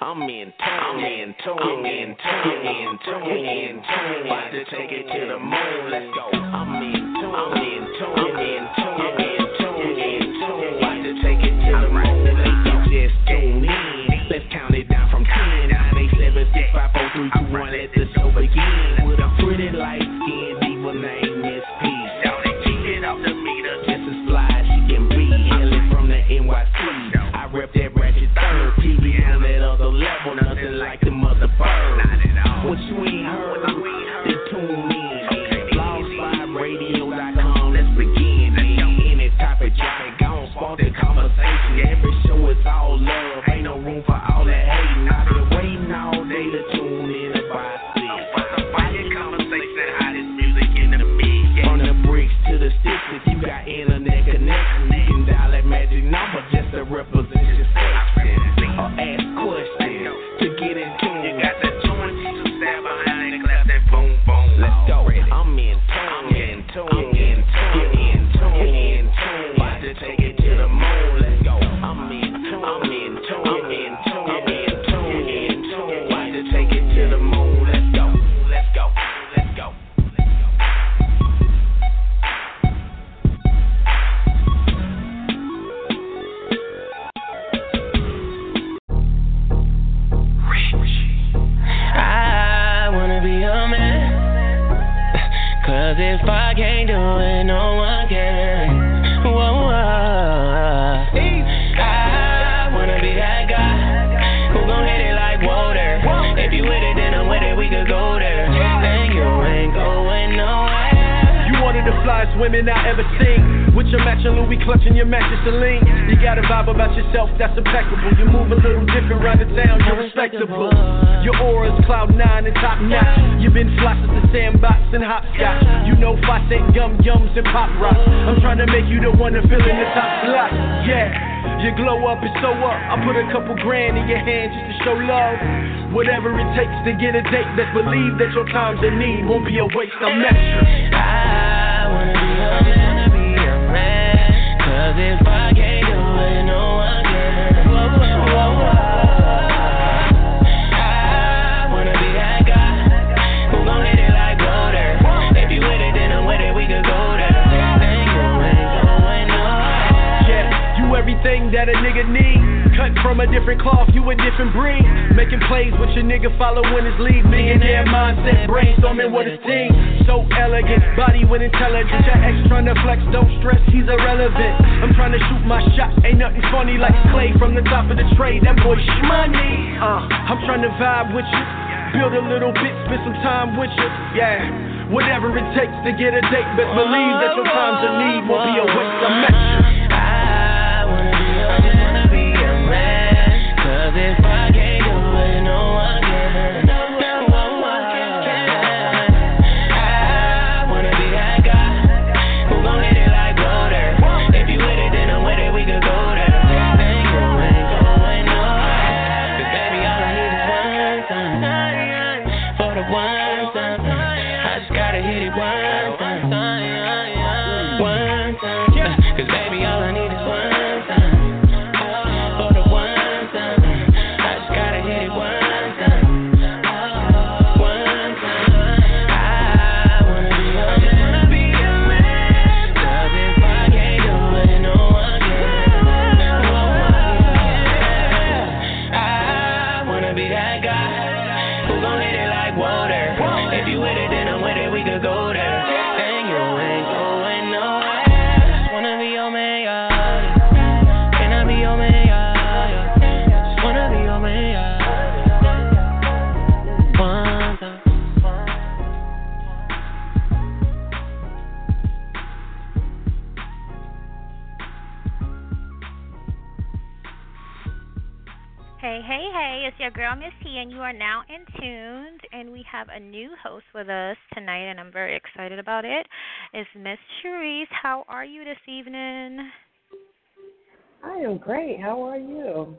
I'm in tune, I'm in tune, I'm in tune, I'm in tune, I'm in tune. About to take it to the moon, let's go. I'm in tune, I'm in tune, I'm in tune, I'm in tune, I'm in tune. About to take it to the moon, let's go. Just tune in, let's count it down from 10, 9, 8, 7, 6, 5, 4, 3, 2, 1, let the show begin. Flyest women I ever seen. With your matching Louis clutching your matches Celine. You got a vibe about yourself that's impeccable. You move a little different around the town, you're respectable. Your aura's cloud nine and top notch. You've been fly since the sandbox and hopscotch. You know Fosse, gum yums and pop rocks. I'm trying to make you the one to fill in the top slot. Yeah. You glow up and so up. I put a couple grand in your hand just to show love. Whatever it takes to get a date, let's believe that your time's in need won't be a waste. I'm extra. I wanna be a man, be a man. Cause if I can't do it, no one can. Whoa, whoa, whoa, whoa. I wanna be that guy who gon' hit it like water. If you with it, then I'm with it, we could go there. Then you ain't going nowhere. Yeah, you everything that a nigga need. Cut from a different cloth, you a different breed. Making plays with your nigga following his lead. Millionaire mindset, brainstorming with his team. So elegant, body with intelligence. Your ex trying to flex, don't stress, he's irrelevant. I'm trying to shoot my shot, ain't nothing funny like Clay from the top of the trade. That boy money. Uh, I'm trying to vibe with you. Build a little bit, spend some time with you. Yeah. Whatever it takes to get a date, best believe that your time's in need won't be a waste. I'm extra. I gotta hit it one and you are now in tuned. And we have a new host with us tonight, and I'm very excited about it. It's Miss Cherise. How are you this evening? I am great. How are you?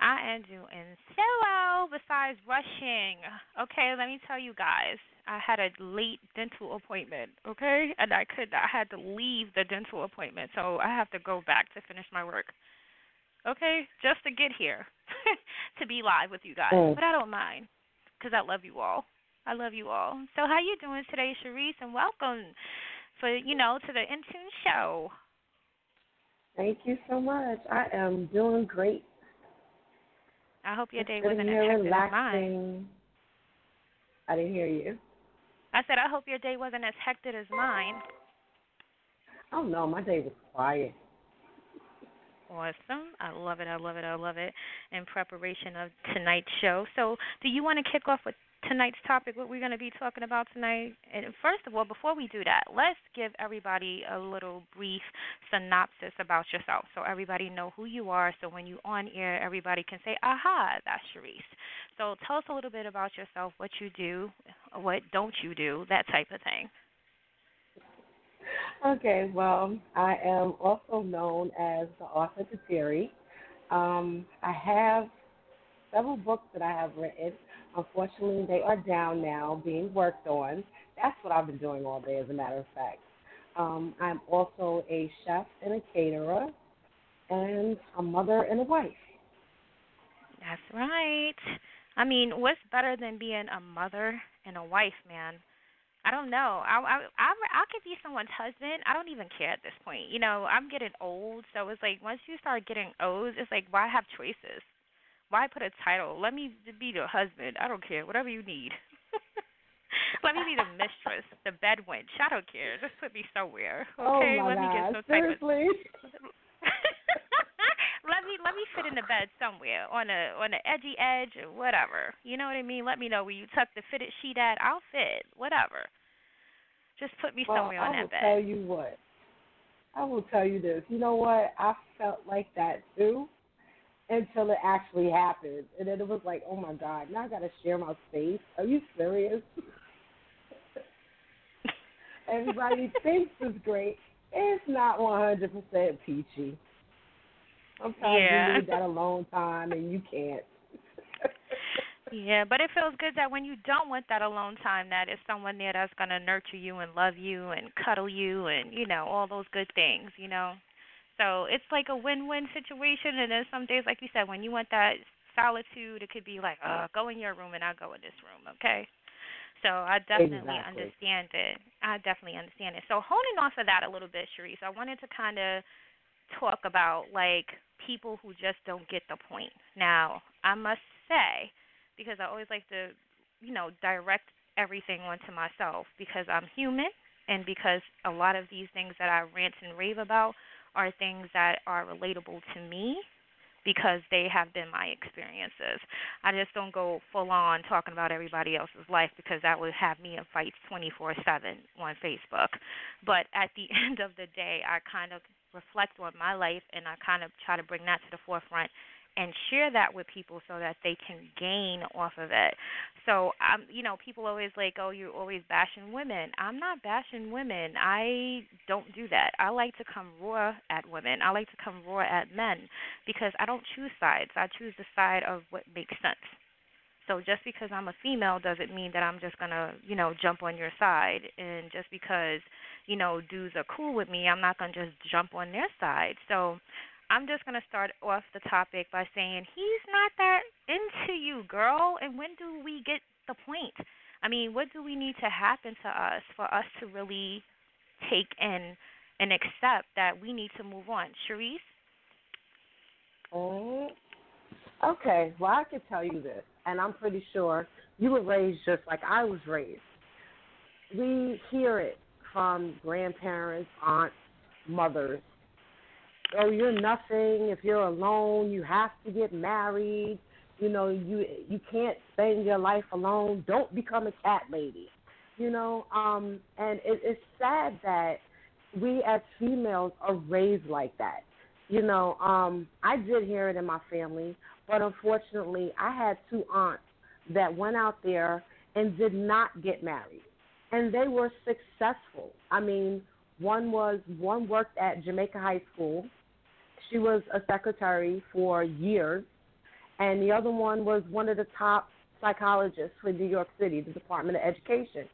I am doing so well, besides rushing. Okay, let me tell you guys. I had a late dental appointment, okay? And I could I had to leave the dental appointment, so I have to go back to finish my work. Okay? Just to get here. to be live with you guys, Mm. but I don't mind because I love you all. I love you all. So how you doing today, Cherise? And welcome for you know to the Intune show. Thank you so much. I am doing great. I hope your Just day wasn't as hectic as mine. relaxing. I didn't hear you. I said I hope your day wasn't as hectic as mine. Oh no, my day was quiet. Awesome. I love it. I love it. I love it. In preparation of tonight's show. So, do you want to kick off with tonight's topic, what we're going to be talking about tonight? And first of all, before we do that, let's give everybody a little brief synopsis about yourself so everybody know who you are. So when you on air, everybody can say, aha, that's Cherise. So tell us a little bit about yourself, what you do, what don't you do, that type of thing. Okay, well, I am also known as the author to Terry. Um, I have several books that I have written. Unfortunately, they are down now, being worked on. That's what I've been doing all day, as a matter of fact. Um, I'm also a chef and a caterer, and a mother and a wife. That's right. I mean, what's better than being a mother and a wife, man? I don't know. I I I I could be someone's husband. I don't even care at this point. You know, I'm getting old, so it's like once you start getting old, it's like why have choices? Why put a title? Let me be the husband. I don't care. Whatever you need. Let me be the mistress, the bed wench. I don't care. Just put me somewhere. Oh okay, oh my let me God, get some type of seriously? let me let me fit in the bed somewhere on a on the edgy edge or whatever. You know what I mean? Let me know where you tuck the fitted sheet at. I'll fit whatever. Just put me well, somewhere on that bed. I will tell you what. I will tell you this. You know what? I felt like that too until it actually happened. And then it was like, oh my God, now I got to share my space. Are you serious? Everybody thinks it's great. It's not 100% peachy. Sometimes Yeah. you need that alone time and you can't. Yeah, but it feels good that when you don't want that alone time, that is someone there that's gonna nurture you and love you and cuddle you and you know all those good things, you know. So it's like a win-win situation. And then some days, like you said, when you want that solitude, it could be like, uh, go in your room and I'll go in this room, okay? So I definitely Exactly. understand it. I definitely understand it. So honing off of that a little bit, Cherise, I wanted to kind of talk about like people who just don't get the point. Now, I must say, because I always like to, you know, direct everything onto myself because I'm human and because a lot of these things that I rant and rave about are things that are relatable to me because they have been my experiences. I just don't go full on talking about everybody else's life because that would have me in fights 24/7 on Facebook. But at the end of the day, I kind of reflect on my life and I kind of try to bring that to the forefront and share that with people so that they can gain off of it. So, um, you know, people always like, "Oh, you're always bashing women." I'm not bashing women. I don't do that. I like to come raw at women. I like to come raw at men because I don't choose sides. I choose the side of what makes sense. So just because I'm a female doesn't mean that I'm just gonna, you know, jump on your side. And just because, you know, dudes are cool with me, I'm not gonna just jump on their side. So I'm just gonna start off the topic by saying he's not that into you, girl. And when do we get the point? I mean, what do we need to happen to us for us to really take in and accept that we need to move on? Cherise? Mm. Okay, well, I could tell you this, and I'm pretty sure you were raised just like I was raised. We hear it from grandparents, aunts, mothers. Oh, you're nothing. If you're alone, you have to get married. You know, you you can't spend your life alone. Don't become a cat lady. You know, um, and it, it's sad that we as females are raised like that. You know, um, I did hear it in my family, but unfortunately, I had two aunts that went out there and did not get married, and they were successful. I mean, one was one worked at Jamaica High School. She was a secretary for years, and the other one was one of the top psychologists for New York City, the Department of Education,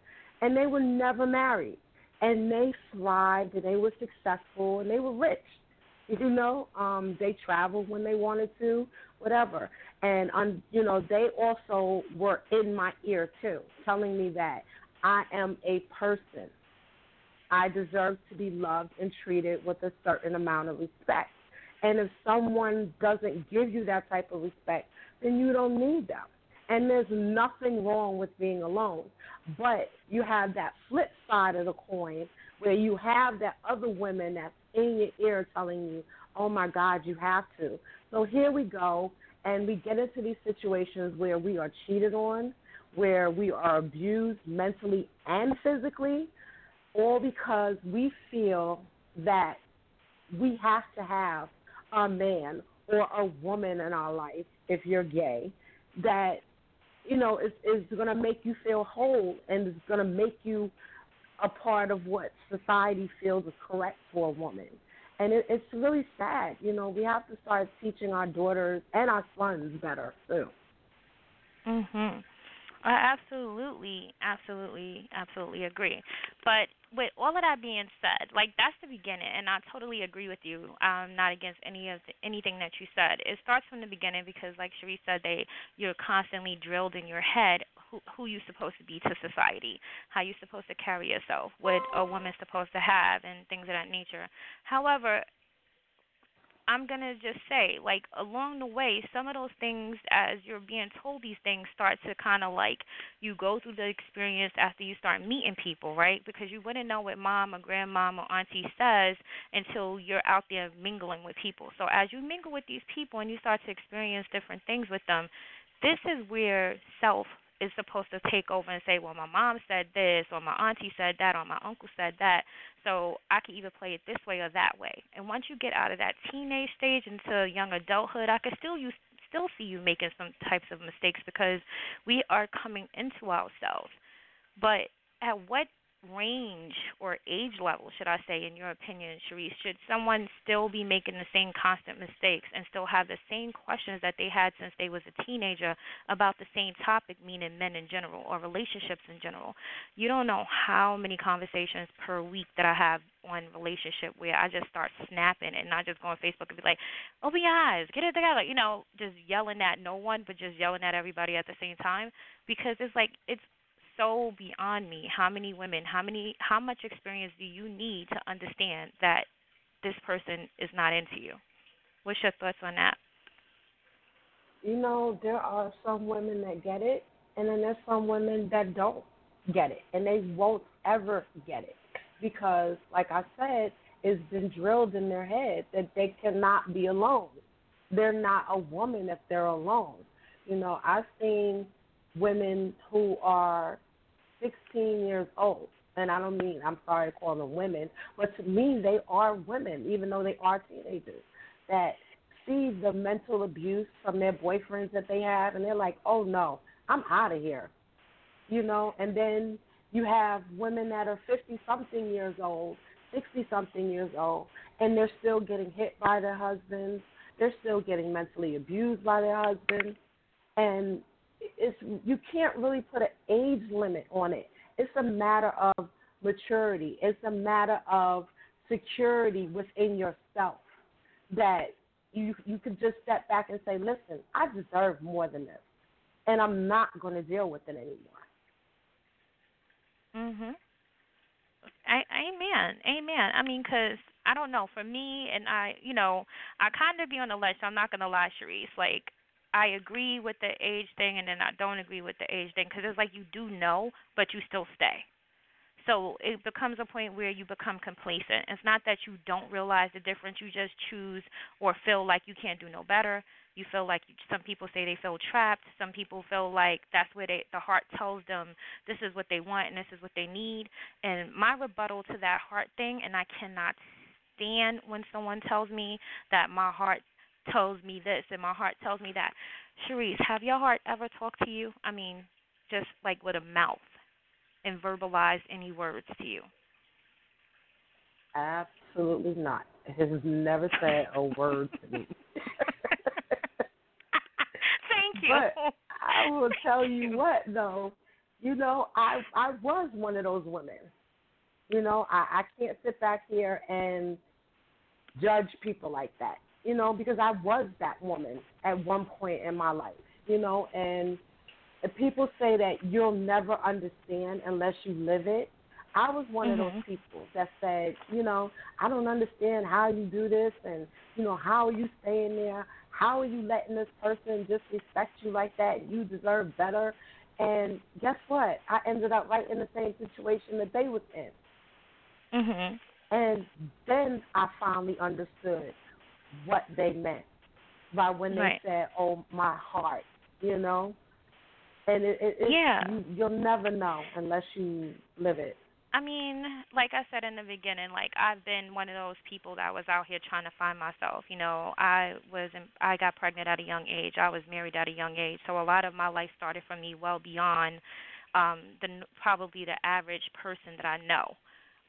and they were never married, and they thrived, and they were successful, and they were rich. You know, um, they traveled when they wanted to, whatever. And um, you know, they also were in my ear too, telling me that I am a person. I deserve to be loved and treated with a certain amount of respect. And if someone doesn't give you that type of respect, then you don't need them. And there's nothing wrong with being alone. But you have that flip side of the coin where you have that other woman that's in your ear telling you, oh my God, you have to. So here we go, and we get into these situations where we are cheated on, where we are abused mentally and physically, all because we feel that we have to have a man or a woman in our life, if you're gay, that you know is is going to make you feel whole and is going to make you a part of what society feels is correct for a woman. And it, it's really sad. You know, we have to start teaching our daughters and our sons better too. Mhm. I absolutely, absolutely, absolutely agree. But with all of that being said, like that's the beginning, and I totally agree with you. I'm not against any of the, anything that you said. It starts from the beginning because, like Cherie said, they you're constantly drilled in your head who who you're supposed to be to society, how you're supposed to carry yourself, what a woman's supposed to have, and things of that nature. However, I'm gonna just say, like along the way, some of those things, as you're being told these things, start to kind of like you go through the experience after you start meeting people, right? Because you wouldn't know what mom or grandmom or auntie says until you're out there mingling with people. So as you mingle with these people and you start to experience different things with them, this is where self is supposed to take over and say, well, my mom said this, or my auntie said that, or my uncle said that. So I can either play it this way or that way. And once you get out of that teenage stage into young adulthood, I can still use still see you making some types of mistakes because we are coming into ourselves. But at what range or age level, should I say, in your opinion, Cherise, should someone still be making the same constant mistakes and still have the same questions that they had since they was a teenager about the same topic, meaning men in general or relationships in general? You don't know how many conversations per week that I have on relationship where I just start snapping and not just go on Facebook and be like, open your eyes, get it together, you know, just yelling at no one but just yelling at everybody at the same time because it's like it's so beyond me how many women how many how much experience do you need to understand that this person is not into you what's your thoughts on that You know, there are some women that get it, and then there's some women that don't get it, and they won't ever get it because, like I said, it's been drilled in their head that they cannot be alone. They're not a woman if they're alone. You know, I've seen women who are 16 years old, and I don't mean I'm sorry to call them women, but to me they are women, even though they are teenagers that see the mental abuse from their boyfriends that they have, and they're like, oh no, I'm out of here, you know. And then you have women that are 50 something years old, 60 something years old, and they're still getting hit by their husbands. They're still getting mentally abused by their husbands, and it's you can't really put an age limit on it. It's a matter of maturity. It's a matter of security within yourself that you you could just step back and say, "Listen, I deserve more than this, and I'm not going to deal with it anymore." Mhm. I, amen. Amen. I mean, 'cause I don't know. For me, and I, you know, I kind of be on the ledge. So I'm not gonna lie, Cherise. Like, I agree with the age thing, and then I don't agree with the age thing because it's like you do know, but you still stay. So it becomes a point where you become complacent. It's not that you don't realize the difference. You just choose or feel like you can't do no better. You feel like you, some people say they feel trapped. Some people feel like that's where they, the heart tells them this is what they want and this is what they need. And my rebuttal to that heart thing, and I cannot stand when someone tells me that my heart tells me this and my heart tells me that. Cherise, have your heart ever talked to you? I mean, just like with a mouth and verbalize any words to you? Absolutely not. It has never said a word to me. Thank you. But I will tell you what though, you know, I I was one of those women. You know, I, I can't sit back here and judge people like that. You know, because I was that woman at one point in my life, you know, and if people say that you'll never understand unless you live it. I was one Mhm. of those people that said, you know, I don't understand how you do this and, you know, how are you staying there? How are you letting this person disrespect you like that? You deserve better. And guess what? I ended up right in the same situation that they was in. Mhm. And then I finally understood what they meant by when they Right. said, "Oh, my heart," you know. And it, it, it's, Yeah. you, you'll never know unless you live it. I mean, like I said in the beginning, like I've been one of those people that was out here trying to find myself. You know, I was in, I got pregnant at a young age. I was married at a young age. So a lot of my life started for me well beyond um the probably the average person that I know.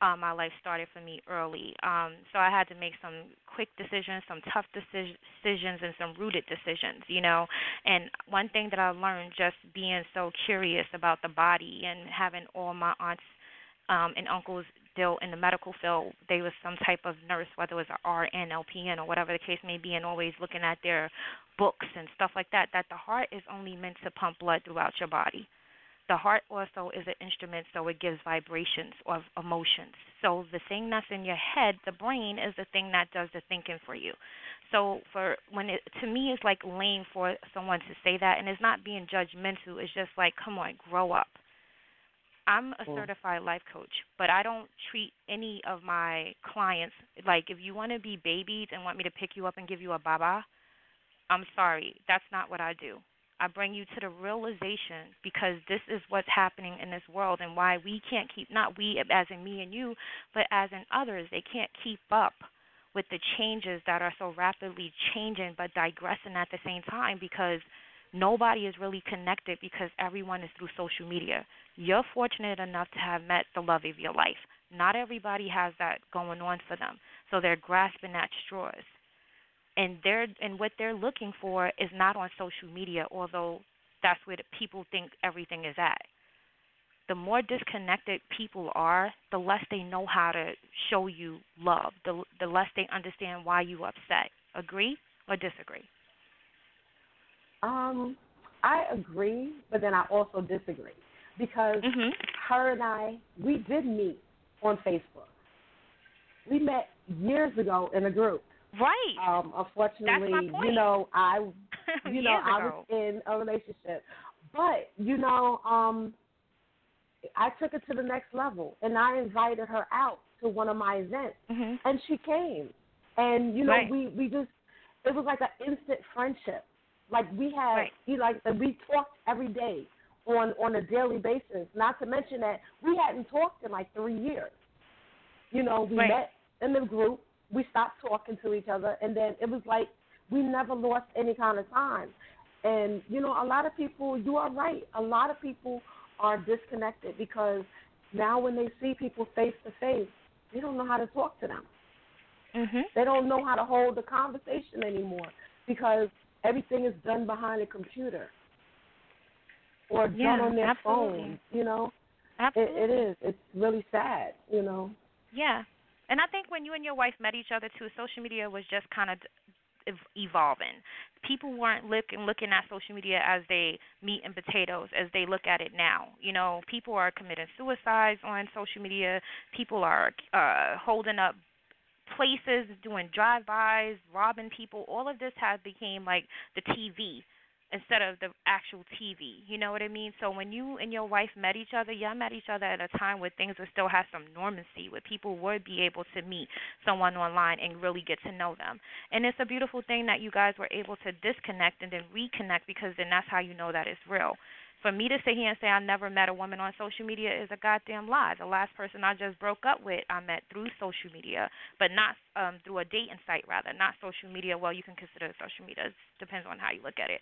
Um my life started for me early. Um so I had to make some quick decisions, some tough deci- decisions and some rooted decisions, you know. And one thing that I learned just being so curious about the body and having all my aunts um, and uncles deal in the medical field. They was some type of nurse, whether it was a RN, LPN, or whatever the case may be, and always looking at their books and stuff like that. That the heart is only meant to pump blood throughout your body. The heart also is an instrument, so it gives vibrations of emotions. So the thing that's in your head, the brain, is the thing that does the thinking for you. So for when it to me, it's like lame for someone to say that, and it's not being judgmental. It's just like, come on, grow up. I'm a certified life coach, but I don't treat any of my clients like if you want to be babies and want me to pick you up and give you a baba, I'm sorry, that's not what I do. I bring you to the realization because this is what's happening in this world and why we can't keep not we as in me and you, but as in others, they can't keep up with the changes that are so rapidly changing but digressing at the same time because nobody is really connected because everyone is through social media. You're fortunate enough to have met the love of your life. Not everybody has that going on for them. So they're grasping at straws. And they're and what they're looking for is not on social media, although that's where the people think everything is at. The more disconnected people are, the less they know how to show you love. The the less they understand why you upset. Agree or disagree? Um, I agree, but then I also disagree because Mhm. her and I we did meet on Facebook. We met years ago in a group. Right. Um, unfortunately, That's my point. you know, I you know, I was in a relationship. But, you know, um I took it to the next level and I invited her out to one of my events Mhm. and she came. And you know, Right. we we just it was like an instant friendship. Like we had Right. you like we talked every day on on a daily basis. Not to mention that we hadn't talked in like 3 years. You know, we Right. met in the group, we stopped talking to each other and then it was like we never lost any kind of time. And you know, a lot of people, you are right. A lot of people are disconnected because now when they see people face to face, they don't know how to talk to them. Mhm. They don't know how to hold a conversation anymore because everything is done behind a computer or done on their absolutely. phone. You know, it, it is. It's really sad. You know. Yeah. And I think when you and your wife met each other too, social media was just kind of ev- evolving. People weren't looking looking at social media as they meat and potatoes as they look at it now. You know, people are committing suicides on social media. People are uh holding up places, doing drive-bys, robbing people. All of this has became like the TV instead of the actual TV. You know what I mean? So when you and your wife met each other, y'all met each other at a time where things would still have some normancy, where people would be able to meet someone online and really get to know them. And it's a beautiful thing that you guys were able to disconnect and then reconnect because then that's how you know that it's real. For me to sit here and say I never met a woman on social media is a goddamn lie. The last person I just broke up with, I met through social media, but not um through a dating site rather, not social media. Well, you can consider social media. It depends on how you look at it.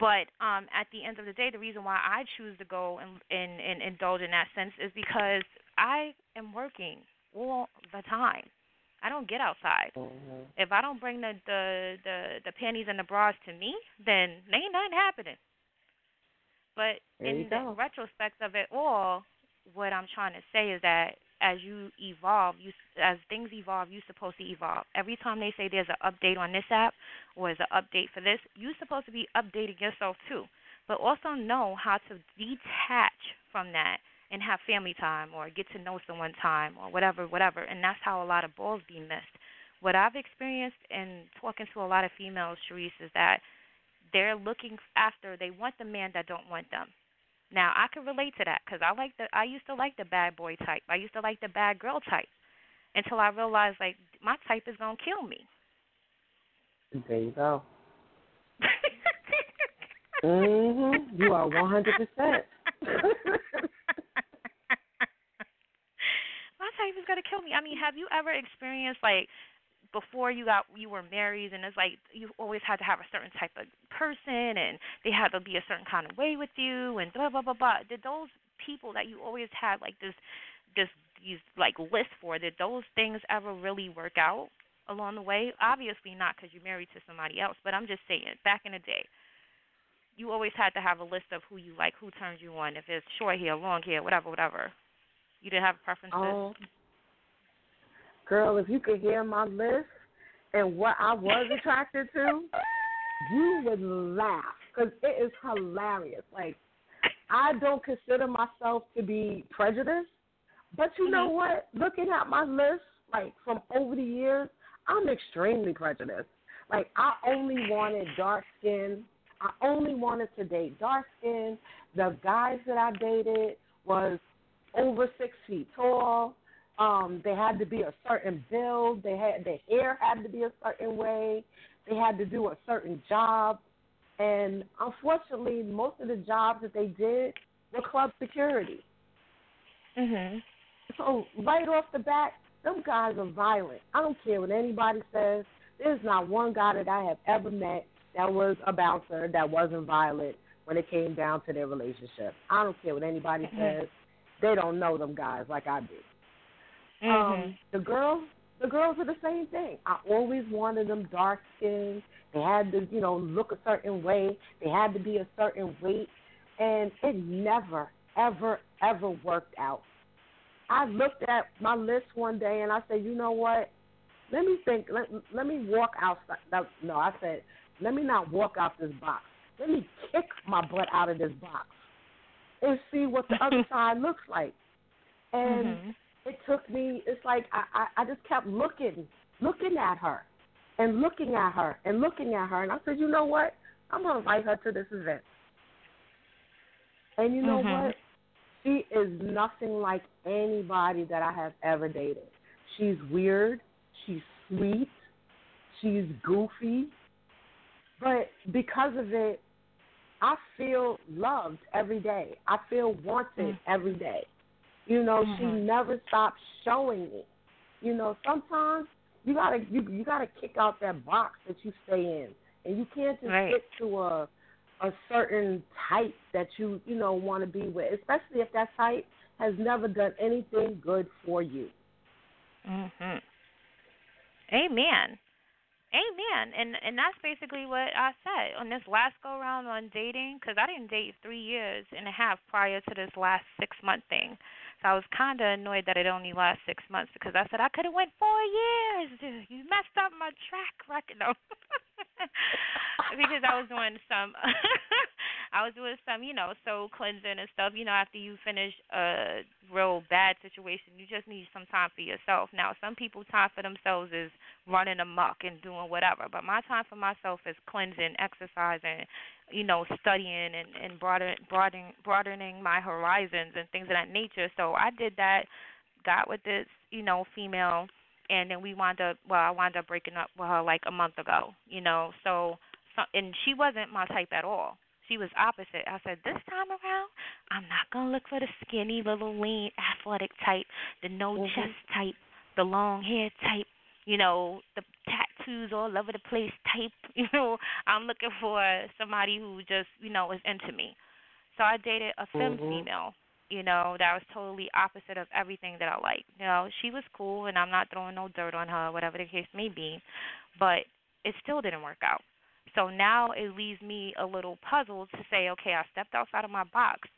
But um, at the end of the day, the reason why I choose to go and, and, and indulge in that sense is because I am working all the time. I don't get outside. Mm-hmm. If I don't bring the the the, the panties and the bras to me, then ain't nothing happening. But There in the retrospect of it all, what I'm trying to say is that as you evolve, you as things evolve, you're supposed to evolve. Every time they say there's an update on this app or there's an update for this, you're supposed to be updating yourself too. But also know how to detach from that and have family time or get to know someone time or whatever, whatever. And that's how a lot of balls be missed. What I've experienced in talking to a lot of females, Cherise, is that they're looking after. They want the man that don't want them. Now I can relate to that because I like the. I used to like the bad boy type. I used to like the bad girl type until I realized like my type is gonna kill me. There you go. mhm. You are one hundred percent. My type is gonna kill me. I mean, have you ever experienced like before you got you were married and it's like you always had to have a certain type of person and they had to be a certain kind of way with you and blah blah blah blah. Did those people that you always had like this this these like lists for did those things ever really work out along the way? Obviously not because you're married to somebody else, but I'm just saying back in the day you always had to have a list of who you like, who turns you on, if it's short hair, long hair, whatever, whatever. You didn't have preferences? Oh, girl, if you could hear my list and what I was attracted to, you would laugh because it is hilarious. Like, I don't consider myself to be prejudiced, but you know Mhm. what? Looking at my list, like from over the years, I'm extremely prejudiced. Like, I only wanted dark skin. I only wanted to date dark skin. The guys that I dated was over six feet tall. Um, they had to be a certain build. They had their hair had to be a certain way. They had to do a certain job. And unfortunately, most of the jobs that they did were club security. Mhm. So right off the bat, them guys are violent. I don't care what anybody says. There's not one guy that I have ever met that was a bouncer that wasn't violent when it came down to their relationship. I don't care what anybody Mhm. says. They don't know them guys like I do. Mhm. Um, the girls, the girls are the same thing. I always wanted them dark skinned. They had to, you know, look a certain way. They had to be a certain weight, and it never, ever, ever worked out. I looked at my list one day and I said, you know what? Let me think. Let, let me walk outside. No, no, I said, let me not walk out this box. Let me kick my butt out of this box and see what the other side looks like. And Mhm. It took me it's like I, I I just kept looking looking at her and looking at her and looking at her and I said, You know what? I'm gonna invite her to this event. And you know Mhm. what? She is nothing like anybody that I have ever dated. She's weird, she's sweet, she's goofy. But because of it, I feel loved every day. I feel wanted Mm. every day. You know, she Mhm. never stops showing me. You know, sometimes you gotta you you gotta kick out that box that you stay in, and you can't just Right. stick to a a certain type that you you know want to be with, especially if that type has never done anything good for you. Mhm. Amen. Amen. And and that's basically what I said on this last go round on dating because I didn't date three years and a half prior to this last six month thing. So I was kind of annoyed that it only lasts six months because I said I could have went four years. You messed up my track record. No. because I was doing some I was doing some, you know, soul cleansing and stuff. You know, after you finish a real bad situation, you just need some time for yourself. Now, some people time for themselves is running amok and doing whatever, but my time for myself is cleansing, exercising, you know, studying and and broaden, broadening broadening my horizons and things of that nature. So I did that. Got with this, you know, female, and then we wound up. Well, I wound up breaking up with her like a month ago. You know, so, so and she wasn't my type at all. She was opposite. I said, this time around, I'm not gonna look for the skinny, little, lean, athletic type, the no Mhm. chest type, the long hair type, you know, the tattoos all over the place type. You know, I'm looking for somebody who just, you know, is into me. So I dated a femme Mhm. female, you know, that was totally opposite of everything that I like. You know, she was cool, and I'm not throwing no dirt on her, whatever the case may be, but it still didn't work out. So now it leaves me a little puzzled to say, okay, I stepped outside of my box,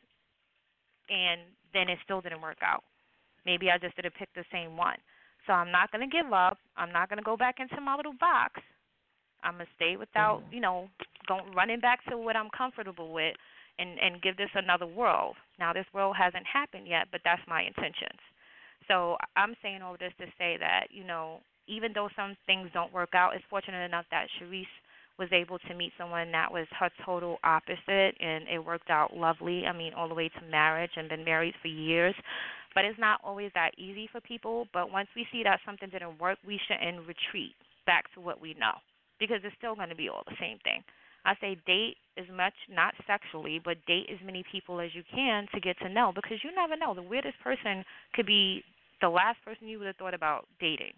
and then it still didn't work out. Maybe I just didn't pick the same one. So I'm not going to give up. I'm not going to go back into my little box. I'm going to stay without, Mhm. you know, going running back to what I'm comfortable with and and give this another world. Now this world hasn't happened yet, but that's my intentions. So I'm saying all this to say that, you know, even though some things don't work out, it's fortunate enough that Cherise was able to meet someone that was her total opposite and it worked out lovely. I mean, all the way to marriage and been married for years. But it's not always that easy for people. But once we see that something didn't work, we shouldn't retreat back to what we know because it's still going to be all the same thing. I say date as much, not sexually, but date as many people as you can to get to know because you never know. The weirdest person could be the last person you would have thought about dating.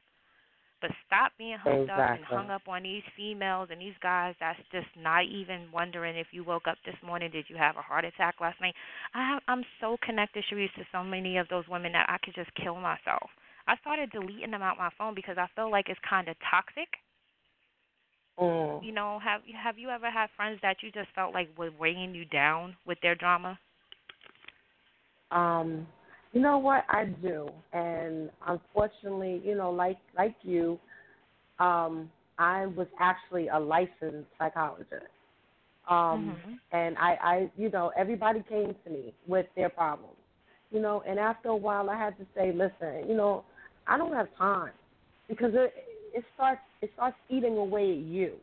But stop being hooked up and hung up on these females and these guys that's just not even wondering if you woke up this morning, did you have a heart attack last night? I have, I'm so connected, Cherise, to so many of those women that I could just kill myself. I started deleting them out my phone because I feel like it's kind of toxic. Mm. You know, have have you ever had friends that you just felt like were weighing you down with their drama? Um, you know what I do, and unfortunately, you know, like like you, um, I was actually a licensed psychologist. Um, Mhm. and I, I, you know, everybody came to me with their problems, you know, and after a while, I had to say, listen, you know, I don't have time because it it starts it starts eating away at you,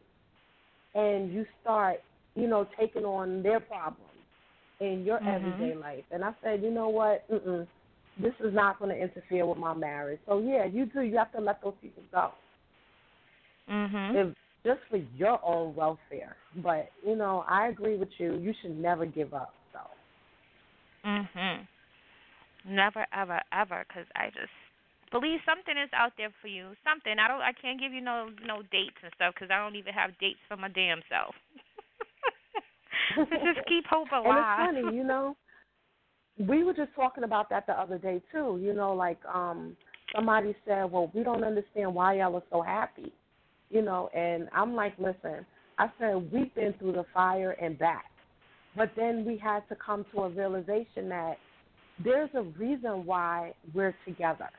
and you start, you know, taking on their problems in your Mhm. everyday life. And I said, you know what, Mm-mm, this is not going to interfere with my marriage. So yeah, you do. You have to let those people go Mhm. if just for your own welfare. But you know, I agree with you. You should never give up. So Mhm. Never, ever, ever, because I just believe something is out there for you. Something. I don't. I can't give you no no dates and stuff because I don't even have dates for my damn self. just keep hope and alive. it's funny, you know. We were just talking about that the other day too. You know, like um somebody said, "Well, we don't understand why y'all are so happy." You know, and I'm like, "Listen, I said we've been through the fire and back, but then we had to come to a realization that there's a reason why we're together,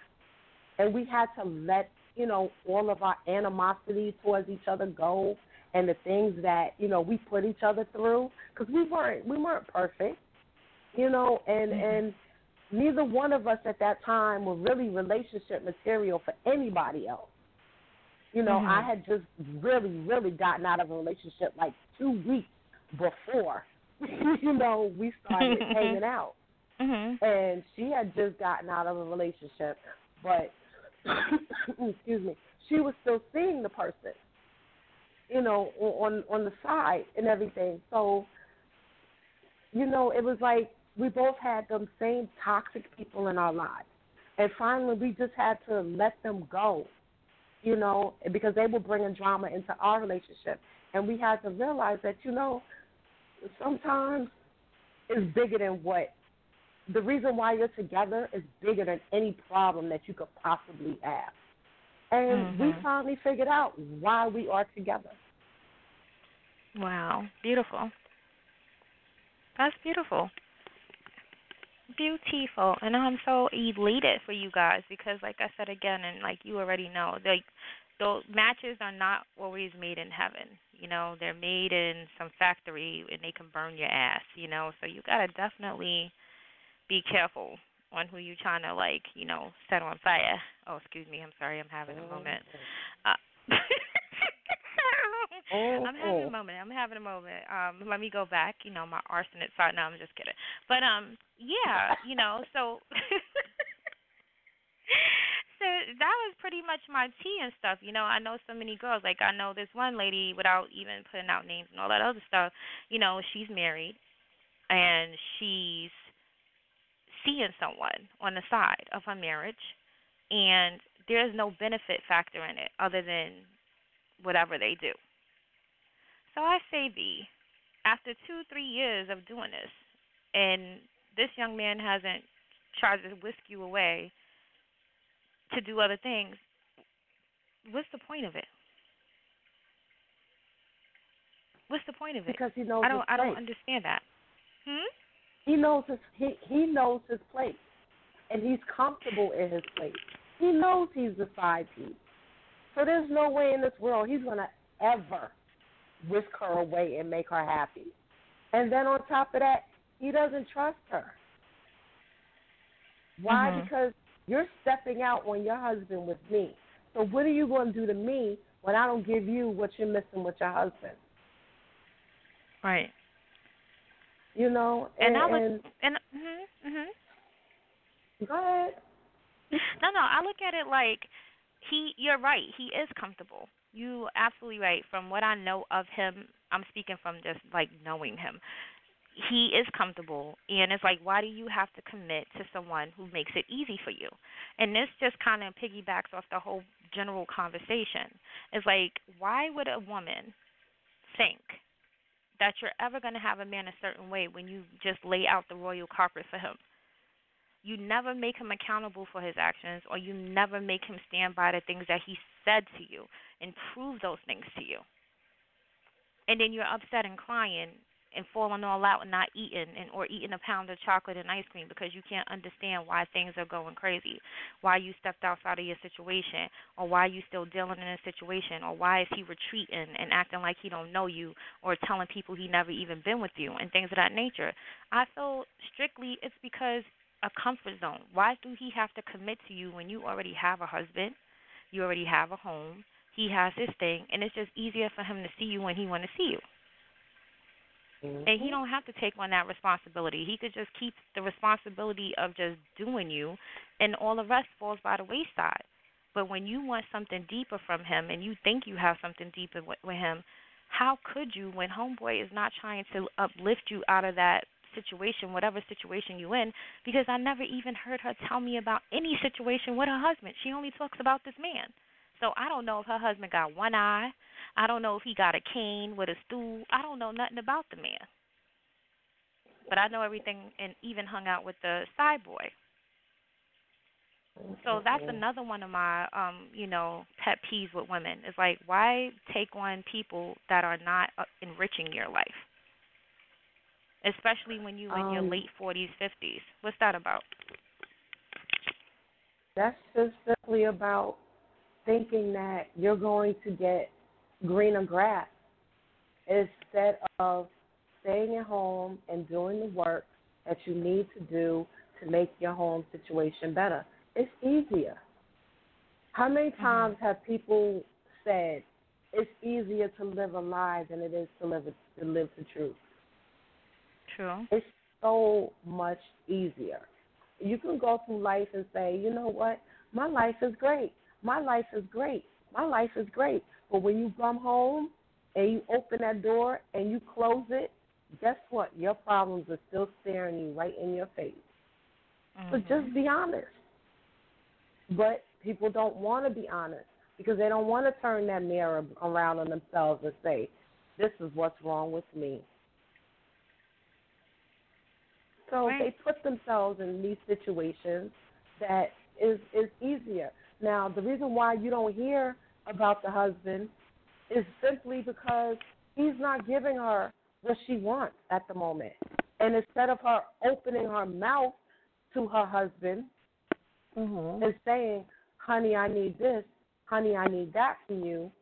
and we had to let you know all of our animosity towards each other go, and the things that you know we put each other through, because we weren't we weren't perfect, you know, and Mhm. and neither one of us at that time were really relationship material for anybody else. You know, Mhm. I had just really, really gotten out of a relationship like two weeks before, you know, we started hanging out. Mhm. And she had just gotten out of a relationship, but excuse me, she was still seeing the person, you know, on on the side and everything. So, you know, it was like we both had them same toxic people in our lives, and finally we just had to let them go, you know, because they were bringing drama into our relationship, and we had to realize that you know, sometimes it's bigger than what the reason why you're together is bigger than any problem that you could possibly have. And we Mhm. finally figured out why we are together. Wow. Beautiful. That's beautiful. Beautiful. And I'm so elated for you guys because like I said again and like you already know, like those matches are not always made in heaven. You know, they're made in some factory and they can burn your ass, you know. So you gotta definitely be careful on who you're trying to like, you know, set on fire. Oh, excuse me, I'm sorry, I'm having a moment. Uh, I'm having a Mhm. moment. I'm having a moment. Um, let me go back. You know, my arsenic. Sorry, no, I'm just kidding. But um, yeah, you know, so so that was pretty much my tea and stuff. You know, I know so many girls. Like I know this one lady, without even putting out names and all that other stuff. You know, she's married, and she's seeing someone on the side of her marriage, and there's no benefit factor in it other than whatever they do. So I say, V, after two, three years of doing this, and this young man hasn't tried to whisk you away to do other things, what's the point of it? What's the point of it? Because he knows I don't. I don't understand that. Hmm. He knows his he he knows his place. and he's comfortable in his place. He knows he's the side piece. So there's no way in this world he's going to ever whisk her away and make her happy. And then on top of that, he doesn't trust her. Why? Mhm. Because you're stepping out on your husband with me. So what are you going to do to me when I don't give you what you're missing with your husband? Right. You know, And and, I look and and mhm mhm. go ahead. No, no, I look at it like he you're right. He is comfortable. You absolutely right. From what I know of him, I'm speaking from just like knowing him. He is comfortable and it's like why do you have to commit to someone who makes it easy for you? And this just kind of piggybacks off the whole general conversation. It's like why would a woman think that you're ever going to have a man a certain way when you just lay out the royal carpet for him? you never make him accountable for his actions or you never make him stand by the things that he said to you and prove those things to you. And then you're upset and crying and falling all out and not eating and or eating a pound of chocolate and ice cream because you can't understand why things are going crazy, why you stepped outside of your situation, or why you still dealing in a situation, or why is he retreating and acting like he don't know you, or telling people he never even been with you and things of that nature. I feel strictly it's because a comfort zone. Why do he have to commit to you when you already have a husband, you already have a home, he has his thing, and it's just easier for him to see you when he want to see you. And he mm-hmm. don't have to take on that responsibility. He could just keep the responsibility of just doing you, and all the rest falls by the wayside. But when you want something deeper from him, and you think you have something deeper with, with him, how could you when homeboy is not trying to uplift you out of that situation, whatever situation you in, because I never even heard her tell me about any situation with her husband. She only talks about this man. So I don't know if her husband got one eye. I don't know if he got a cane with a stool. I don't know nothing about the man. But I know everything and even hung out with the side boy. So that's another one of my um, you know, pet peeves with women. Is like why take on people that are not uh, enriching your life? Especially when you're in your Um, late forties, fifties. What's that about? That's just simply about thinking that you're going to get greener grass instead of staying at home and doing the work that you need to do to make your home situation better. It's easier. How many times have people said it's easier to live a lie than it is to live a, to live the truth? It's so much easier. You can go through life and say, you know what, my life is great. My life is great. My life is great. But when you come home and you open that door and you close it, guess what? Your problems are still staring you right in your face. So Mhm. just be honest. But people don't want to be honest because they don't want to turn that mirror around on themselves and say, this is what's wrong with me. So Right. they put themselves in these situations that is is easier. Now, the reason why you don't hear about the husband is simply because he's not giving her what she wants at the moment. And instead of her opening her mouth to her husband mm-hmm. and saying, "Honey, I need this. Honey, I need that from you,"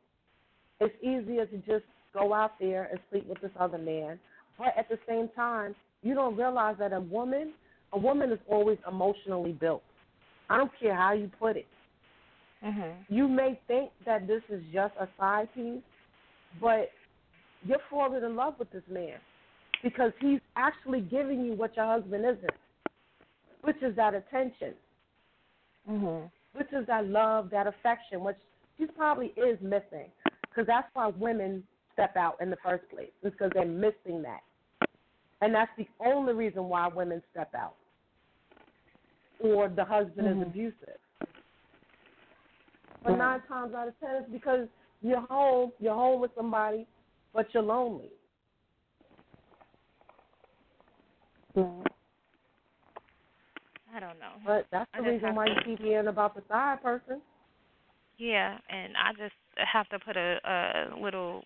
it's easier to just go out there and sleep with this other man. But at the same time, you don't realize that a woman, a woman is always emotionally built. I don't care how you put it. Mhm. You may think that this is just a side piece, but you're falling in love with this man because he's actually giving you what your husband isn't, which is that attention, Mhm. which is that love, that affection, which he probably is missing. Because that's why women step out in the first place, because they're missing that. And that's the only reason why women step out. Or the husband Mhm. is abusive. But nine times out of ten, it's because you're home, you're home with somebody, but you're lonely. I don't know. But that's the reason why you to- keep hearing about the side person. Yeah, and I just have to put a, a little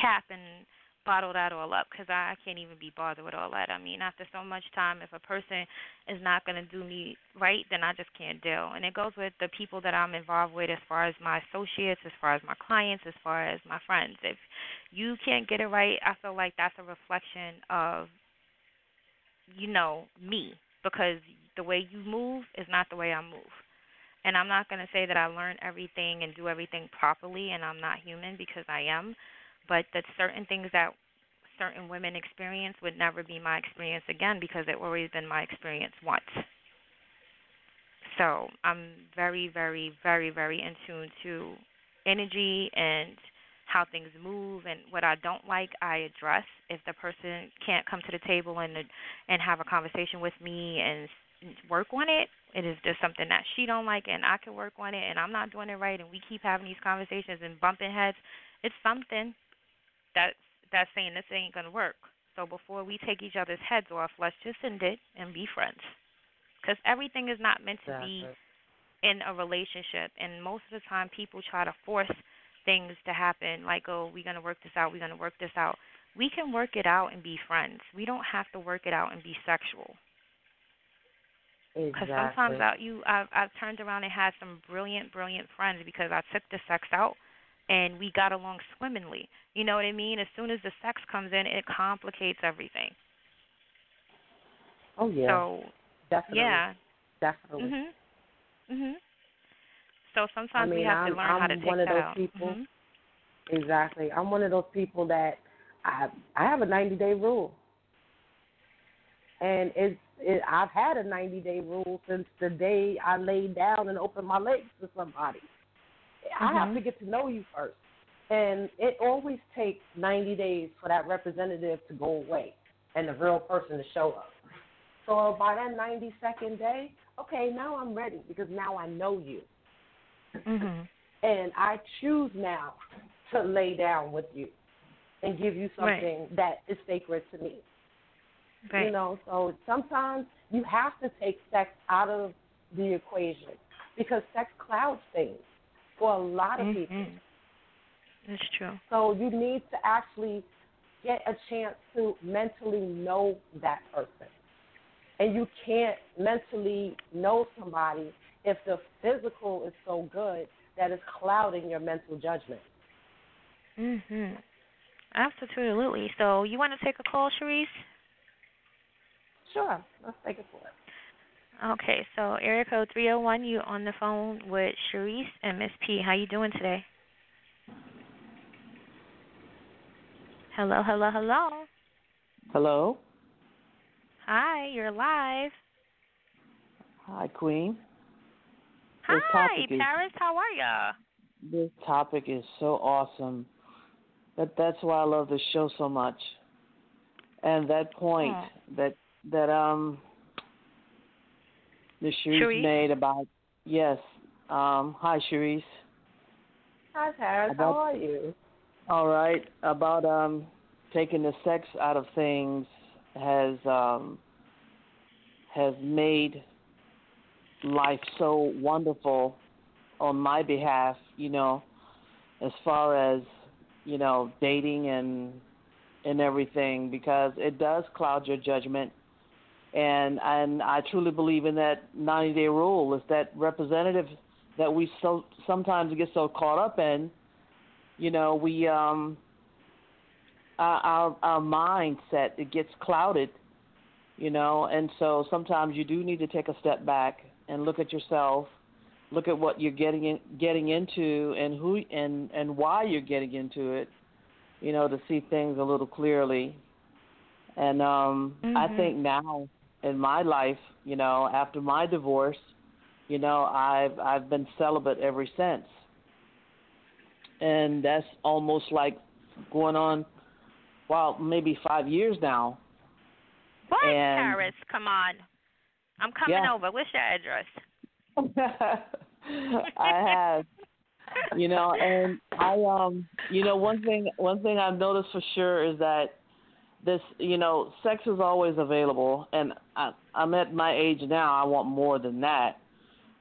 cap in bottle that all up because I, I can't even be bothered with all that. I mean, after so much time, if a person is not going to do me right, then I just can't deal. And it goes with the people that I'm involved with, as far as my associates, as far as my clients, as far as my friends. If you can't get it right, I feel like that's a reflection of, you know, me because the way you move is not the way I move. And I'm not going to say that I learn everything and do everything properly and I'm not human because I am but that certain things that certain women experience would never be my experience again because it always been my experience once. So I'm very, very, very, very in tune to energy and how things move and what I don't like I address. If the person can't come to the table and and have a conversation with me and work on it, it is just something that she don't like and I can work on it and I'm not doing it right and we keep having these conversations and bumping heads. It's something that's that's saying this ain't gonna work. So before we take each other's heads off, let's just end it and be friends. Because everything is not meant to Exactly. be in a relationship, and most of the time people try to force things to happen. Like, oh, we're gonna work this out. We're gonna work this out. We can work it out and be friends. We don't have to work it out and be sexual. Because Exactly. sometimes I, you, I've, I've turned around and had some brilliant, brilliant friends because I took the sex out and we got along swimmingly. You know what I mean? As soon as the sex comes in, it complicates everything. oh yeah, So definitely, yeah. definitely. Mhm. Mhm. So sometimes we mean, have I'm- to learn how to I'm take one of that those out. people- Mhm. Exactly. I'm one of those people that I I have a 90 day rule, and it's it, I've had a 90 day rule since the day I laid down and opened my legs to somebody. I have Mhm. to get to know you first, and it always takes 90 days for that representative to go away and the real person to show up. So by that 92nd day, okay, now I'm ready because now I know you Mhm. and I choose now to lay down with you and give you Right. something that is sacred to me. Right. You know, so sometimes you have to take sex out of the equation because sex clouds things for a lot of people. Mhm. It's true. So you need to actually get a chance to mentally know that person. And you can't mentally know somebody if the physical is so good that it's clouding your mental judgment. Mhm. Absolutely. So you want to take a call, Cherise? Sure, let's take it for it. Okay. So area code three zero one. You on the phone with Cherise and Miss P. How you doing today? Hello. Hello. Hello. Hello. Hi. You're live. Hi, Queen. Hi, is- Paris. How are ya? This topic is so awesome. That that's why I love the show so much. And that point Oh. that that um the Cherise Cherise? made about yes. Um hi Cherise. Hi, Paris. About- How are you? All right. About um taking the sex out of things has um has made life so wonderful on my behalf, you know, as far as, you know, dating and and everything because it does cloud your judgment and and I truly believe in that 90 day rule. Is that representative that we so sometimes get so caught up in you know we um our our, mindset it gets clouded you know? And so sometimes you do need to take a step back and look at yourself look at what you're getting in, getting into and who and and why you're getting into it you know to see things a little clearly. And um I Mhm. think now in my life you know after my divorce you know I've I've been celibate ever since and that's almost like going on well maybe 5 years now What, And- Paris? Come on. I'm coming Yeah. over. What's your address? I have you know and i um you know one thing one thing i've noticed for sure is that this you know sex is always available and i i'm at my age now i want more than that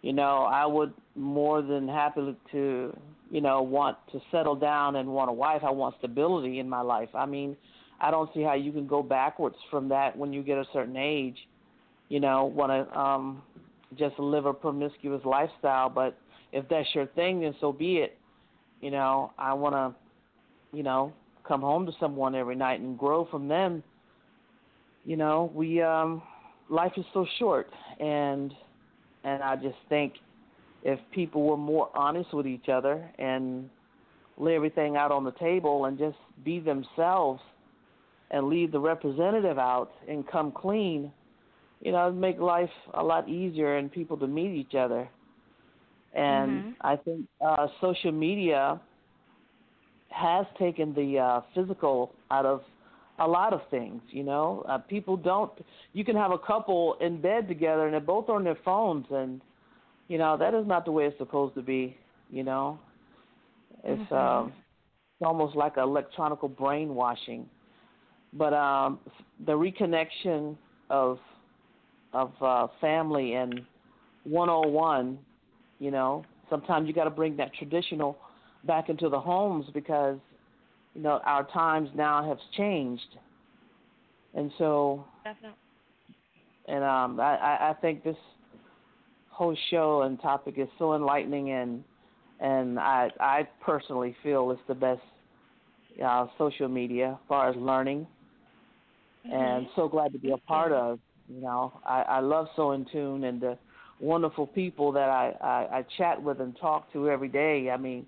you know i would more than happy to, you know, want to settle down and want a wife. I want stability in my life. I mean, I don't see how you can go backwards from that when you get a certain age. You know, want to um, just live a promiscuous lifestyle. But if that's your thing, then so be it. You know, I want to, you know, come home to someone every night and grow from them. You know, we um, life is so short, and and I just think if people were more honest with each other and lay everything out on the table and just be themselves and leave the representative out and come clean, you know, it'd make life a lot easier and people to meet each other. And Mhm. I think uh, social media has taken the uh, physical out of a lot of things. You know, uh, people don't. You can have a couple in bed together and they're both on their phones, and you know that is not the way it's supposed to be. You know, it's Mhm. um, it's almost like electronic brainwashing. But um, the reconnection of of uh, family and 101, you know, sometimes you got to bring that traditional back into the homes because you know our times now have changed, and so Definitely. and um, I, I think this whole show and topic is so enlightening and and I I personally feel it's the best uh, social media as far as learning and so glad to be a part of. You know, I, I love So in Tune and the wonderful people that I, I, I chat with and talk to every day. I mean,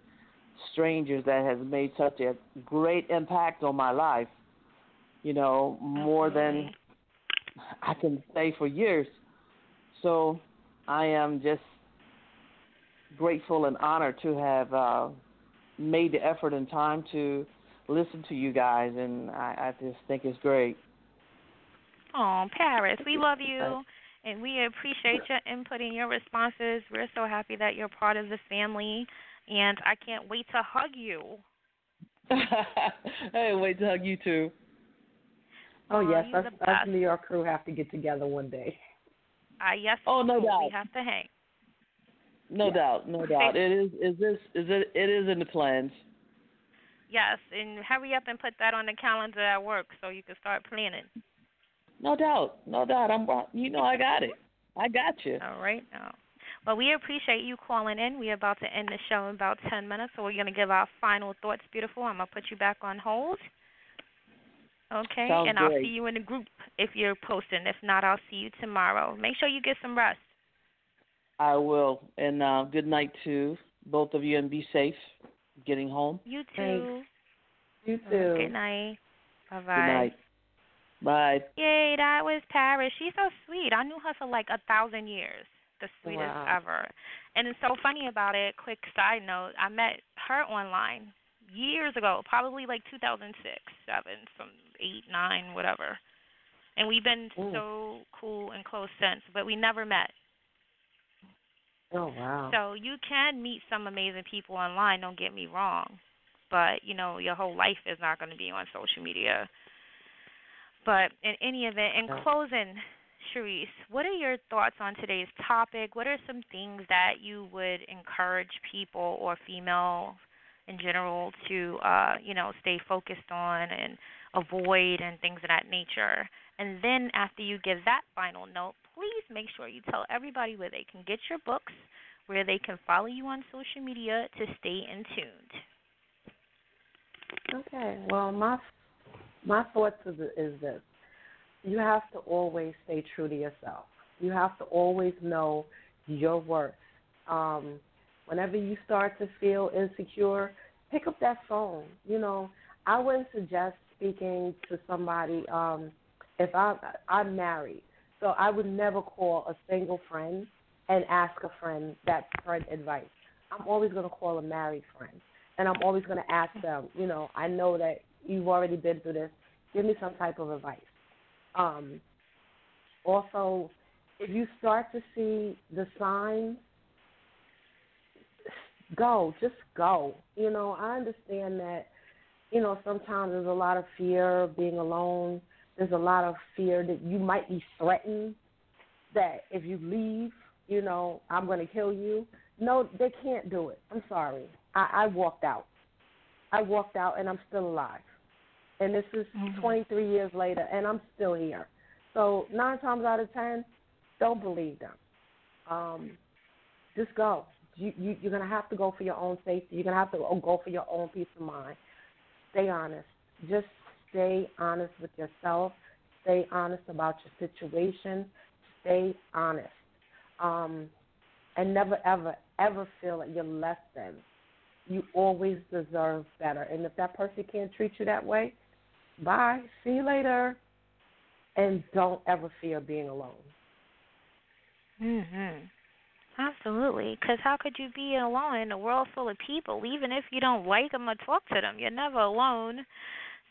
strangers that has made such a great impact on my life. You know, more than I can say for years. So I am just grateful and honored to have uh, made the effort and time to listen to you guys, and I, I just think it's great. Oh, Paris, we love you and we appreciate your input and your responses. We're so happy that you're part of the family and I can't wait to hug you. hey, wait to hug you too. Oh Aw, yes, you're us, us. New York crew have to get together one day. Uh, yes, Oh, no we doubt. have to hang. No Yeah. doubt, no doubt. It is. Is this? Is it? It is in the plans. Yes, and hurry up and put that on the calendar at work so you can start planning. No doubt, no doubt. I'm. You know, I got it. I got you. All right. now. Well, we appreciate you calling in. We're about to end the show in about 10 minutes, so we're going to give our final thoughts, beautiful. I'm going to put you back on hold. Okay, Sounds and I'll great. see you in the group if you're posting. If not, I'll see you tomorrow. Make sure you get some rest. I will. And uh, good night to both of you, and be safe getting home. You too. Thanks. You too. Good night. Bye bye. Good bye. night. Bye. Yay, that was Paris. She's so sweet. I knew her for like a thousand years. The sweetest Wow. ever. And it's so funny about it, quick side note, I met her online years ago, probably like 2006, 7, some 8, 9, whatever. And we've been Mm. so cool and close since, but we never met. Oh wow. So you can meet some amazing people online, don't get me wrong. But, you know, your whole life is not going to be on social media. But in any event, in closing, Cherise, what are your thoughts on today's topic? What are some things that you would encourage people or female in general to, uh, you know, stay focused on and avoid and things of that nature? And then after you give that final note, please make sure you tell everybody where they can get your books, where they can follow you on social media to stay in tuned. Okay. Well, my my thoughts is this: you have to always stay true to yourself. You have to always know your worth. Um, whenever you start to feel insecure, pick up that phone. You know, I wouldn't suggest speaking to somebody um, if I I'm married, so I would never call a single friend and ask a friend that friend advice. I'm always going to call a married friend and I'm always going to ask them, you know, I know that you've already been through this. Give me some type of advice. Um, also, if you start to see the signs, go. Just go. You know, I understand that, you know, sometimes there's a lot of fear of being alone. There's a lot of fear that you might be threatened that if you leave, you know, I'm going to kill you. No, they can't do it. I'm sorry. I, I walked out. I walked out, and I'm still alive. And this is Mhm. 23 years later, and I'm still here. So nine times out of ten, don't believe them. Um, just go. You, you you're gonna have to go for your own safety. You're gonna have to go for your own peace of mind. Stay honest. Just stay honest with yourself. Stay honest about your situation. Stay honest. Um, and never ever ever feel like you're less than. You always deserve better. And if that person can't treat you that way, bye. See you later. And don't ever fear being alone. Mhm. Absolutely. Because how could you be alone in a world full of people? Even if you don't like them or talk to them, you're never alone.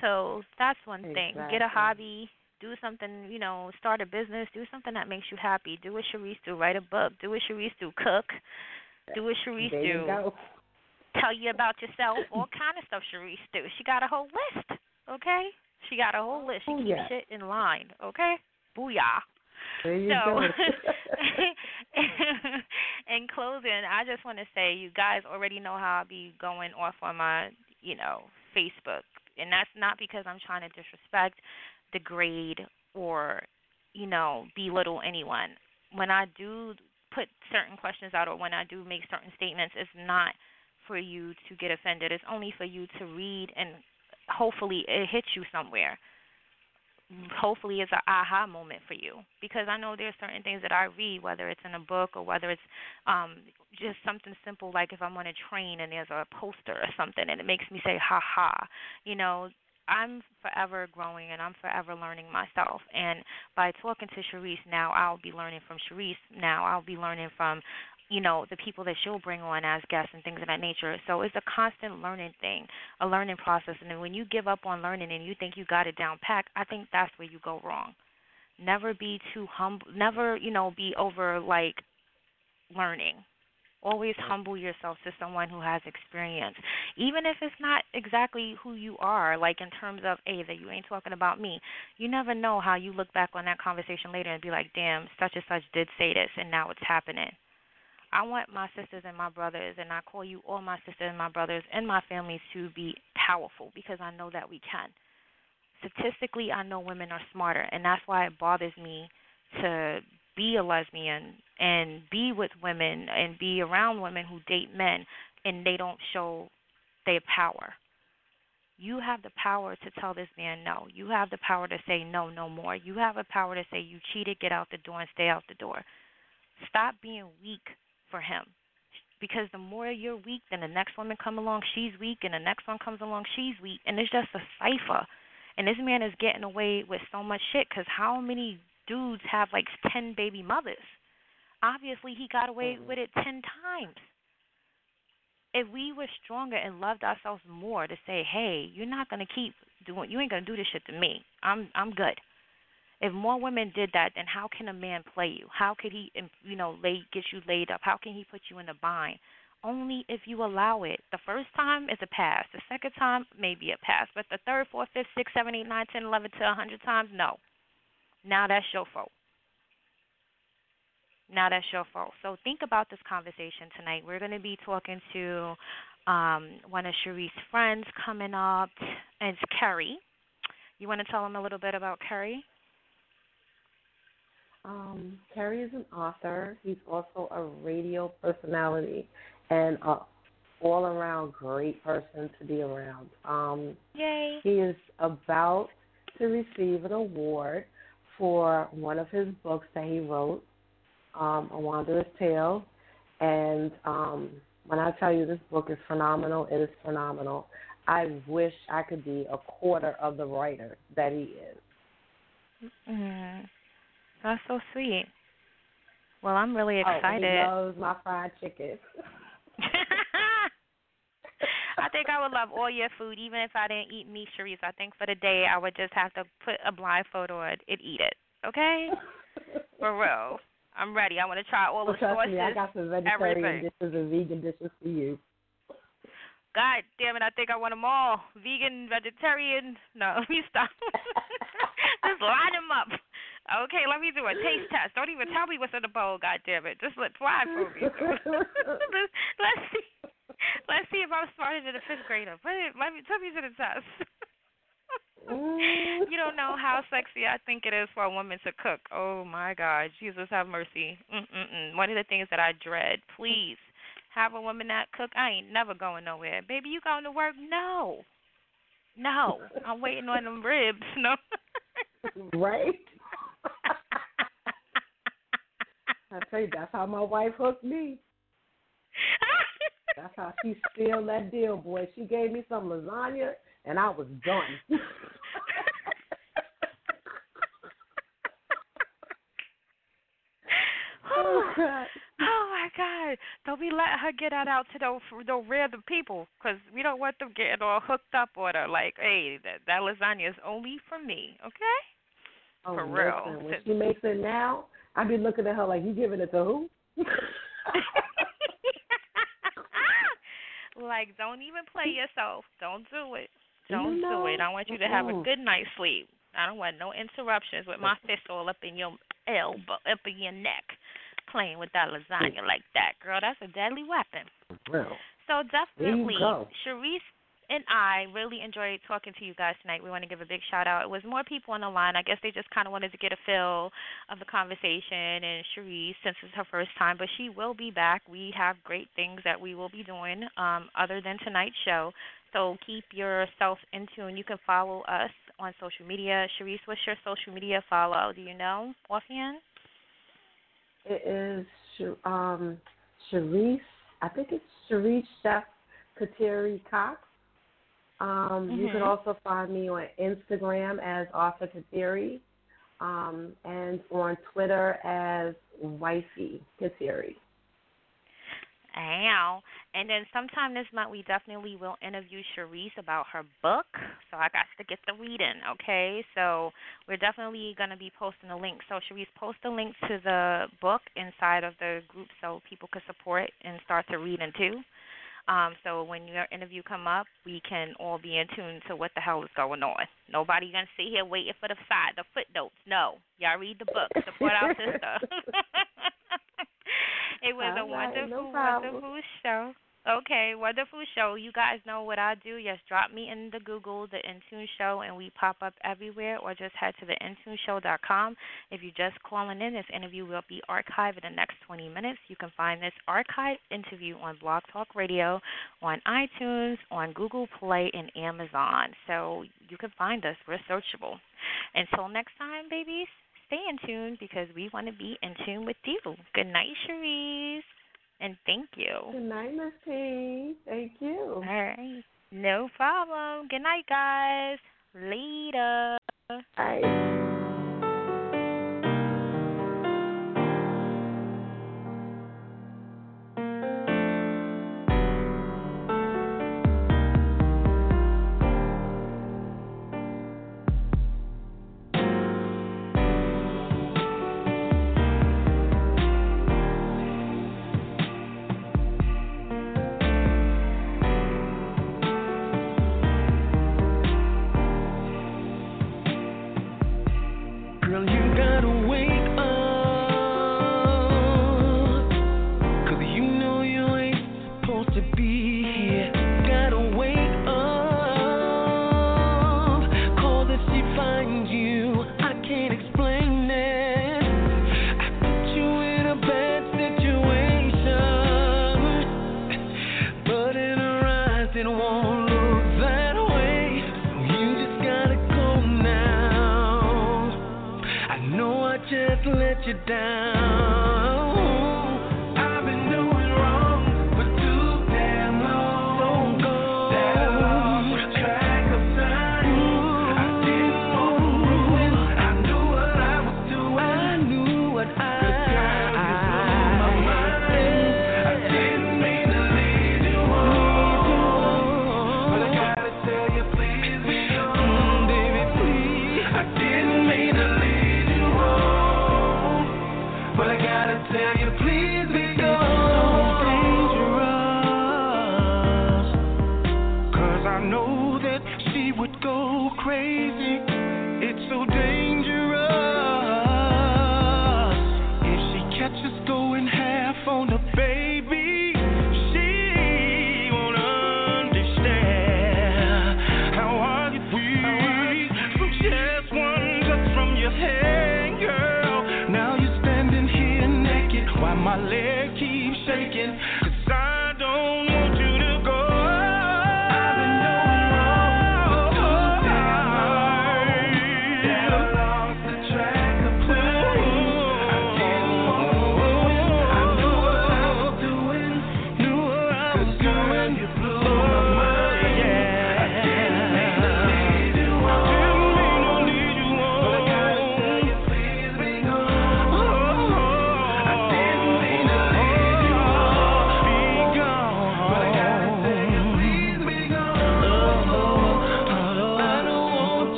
So that's one thing. Get a hobby. Do something, you know, start a business. Do something that makes you happy. Do what Cherise do. Write a book. Do what Cherise do. Cook. Do what Cherise there do. you go. Tell you about yourself. All kind of stuff Cherise do. She got a whole list. Okay. She got a whole list. She Oh, keeps shit in line. Okay. Booyah. There you So, go. in closing, I just want to say you guys already know how I'll be going off on my, you know, Facebook, and that's not because I'm trying to disrespect, degrade, or, you know, belittle anyone. When I do put certain questions out, or when I do make certain statements, it's not for you to get offended. It's only for you to read and hopefully it hits you somewhere hopefully it's an aha moment for you because I know there's certain things that I read, whether it's in a book or whether it's um just something simple like if I'm on a train and there's a poster or something and it makes me say ha ha. You know, I'm forever growing and I'm forever learning myself. And by talking to Cherise now, I'll be learning from Cherise. Now I'll be learning from, you know, the people that she'll bring on as guests and things of that nature. So it's a constant learning thing, a learning process. And then when you give up on learning and you think you got it down pat, I think that's where you go wrong. Never be too humble. Never, you know, be over like learning. Always humble yourself to someone who has experience, even if it's not exactly who you are. Like in terms of, hey, that you ain't talking about me. You never know how you look back on that conversation later and be like, damn, such and such did say this, and now it's happening. I want my sisters and my brothers, and I call you all my sisters and my brothers and my families to be powerful because I know that we can. Statistically, I know women are smarter, and that's why it bothers me to be a lesbian and be with women and be around women who date men and they don't show their power. You have the power to tell this man no. You have the power to say no, no more. You have the power to say you cheated, get out the door and stay out the door. Stop being weak for him. Because the more you're weak, then the next woman come along, she's weak, and the next one comes along, she's weak, and it's just a cipher. And this man is getting away with so much shit. Because how many dudes have like ten baby mothers? Obviously, he got away mm-hmm. with it ten times. If we were stronger and loved ourselves more to say, "Hey, you're not gonna keep doing, you ain't gonna do this shit to me. I'm, I'm good." If more women did that, then how can a man play you? How could he, you know, lay get you laid up? How can he put you in a bind? Only if you allow it. The first time is a pass. The second time maybe a pass, but the third, fourth, fifth, sixth, seven, eight, nine, ten, eleven to a hundred times, no. Now that's your fault. Now that's your fault. So think about this conversation tonight. We're going to be talking to um, one of Cherise's friends coming up, it's Kerry. You want to tell them a little bit about Kerry? Um, Kerry is an author. He's also a radio personality and a all around great person to be around. Um, Yay. he is about to receive an award for one of his books that he wrote, um, A Wanderer's Tale. And um, when I tell you this book is phenomenal, it is phenomenal. I wish I could be a quarter of the writer that he is. Mm, that's so sweet. Well, I'm really oh, excited. Oh, excited. he loves my fried chicken. I think I would love all your food, even if I didn't eat meat, Cherise. I think for the day I would just have to put a blindfold on it and eat it. Okay? For real. I'm ready. I want to try all the Well, trust sauces. me, I got some vegetarian everything. dishes and vegan dishes for you. God damn it, I think I want them all. Vegan, vegetarian. No, let me stop. Just line them up. Okay, let me do a taste test. Don't even tell me what's in the bowl. God damn it! Just let fly for me. let's, let's see. Let's see if I'm smarter than a fifth grader. Let me tell me to the test. You don't know how sexy I think it is for a woman to cook. Oh my God, Jesus have mercy. Mm-mm-mm. One of the things that I dread. Please have a woman that cook. I ain't never going nowhere. Baby, you going to work? No, no. I'm waiting on them ribs. No. right? I tell you, that's how my wife hooked me. That's how she sealed that deal, boy. She gave me some lasagna, and I was done. Oh, oh God! Oh my God! Don't be letting her get that out to those those random people, because we don't want them getting all hooked up on her. Like, hey, that that lasagna is only for me, okay? Oh, For real. listen, when she makes it now, I be looking at her like, "You giving it to who?" like, don't even play yourself. Don't do it. Don't know? do it. I want you to have a good night's sleep. I don't want no interruptions with my fist all up in your elbow, up in your neck, playing with that lasagna like that, girl. That's a deadly weapon. Well, So definitely, go. And I really enjoyed talking to you guys tonight. We want to give a big shout out. It was more people on the line. I guess they just kind of wanted to get a feel of the conversation. And Cherise, since it's her first time, but she will be back. We have great things that we will be doing um, other than tonight's show. So keep yourself in tune. You can follow us on social media. Cherise, what's your social media follow? Do you know offhand? it is um. I think it's Cherise Chef Kateri Cox. Um, You can Mhm. also find me on Instagram as Author Kateri, um, and on Twitter as Wifey Kateri. Ow. And then sometime this month, we definitely will interview Cherise about her book. So I got to get the reading, okay? So we're definitely going to be posting a link. So Cherise, post a link to the book inside of the group so people can support and start to read too. Um, so when your interview come up, we can all be in tune to what the hell is going on. Nobody gonna sit here waiting for the side, the footnotes. No, y'all read the book. Support our sister. it was a right, no wonderful, problem. wonderful show. Okay, wonderful show. You guys know what I do. Yes, drop me in the Google, the Intune Show, and we pop up everywhere, or just head to the IntuneShow.com. If you're just calling in, this interview will be archived in the next 20 minutes. You can find this archived interview on Blog Talk Radio, on iTunes, on Google Play, and Amazon. So you can find us. We're searchable. Until next time, babies, stay in tune because we want to be in tune with you. Good night, Cherise. And thank you. Good night, Miss P. Thank you. All right. No problem. Good night, guys. Later. Bye.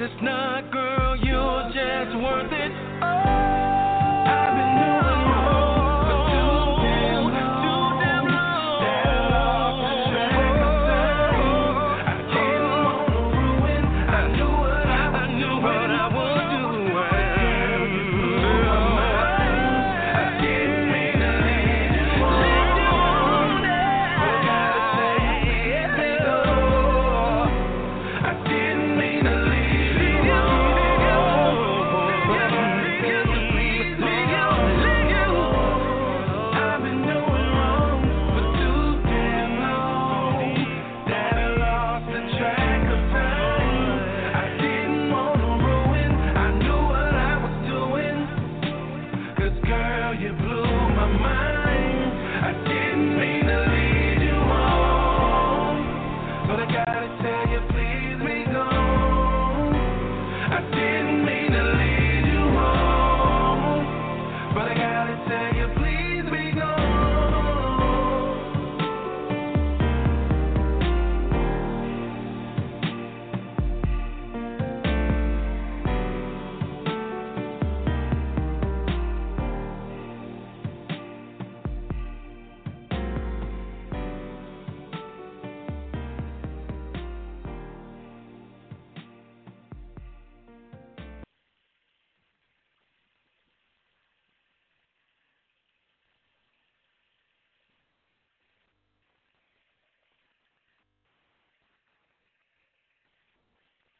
it's not, girl.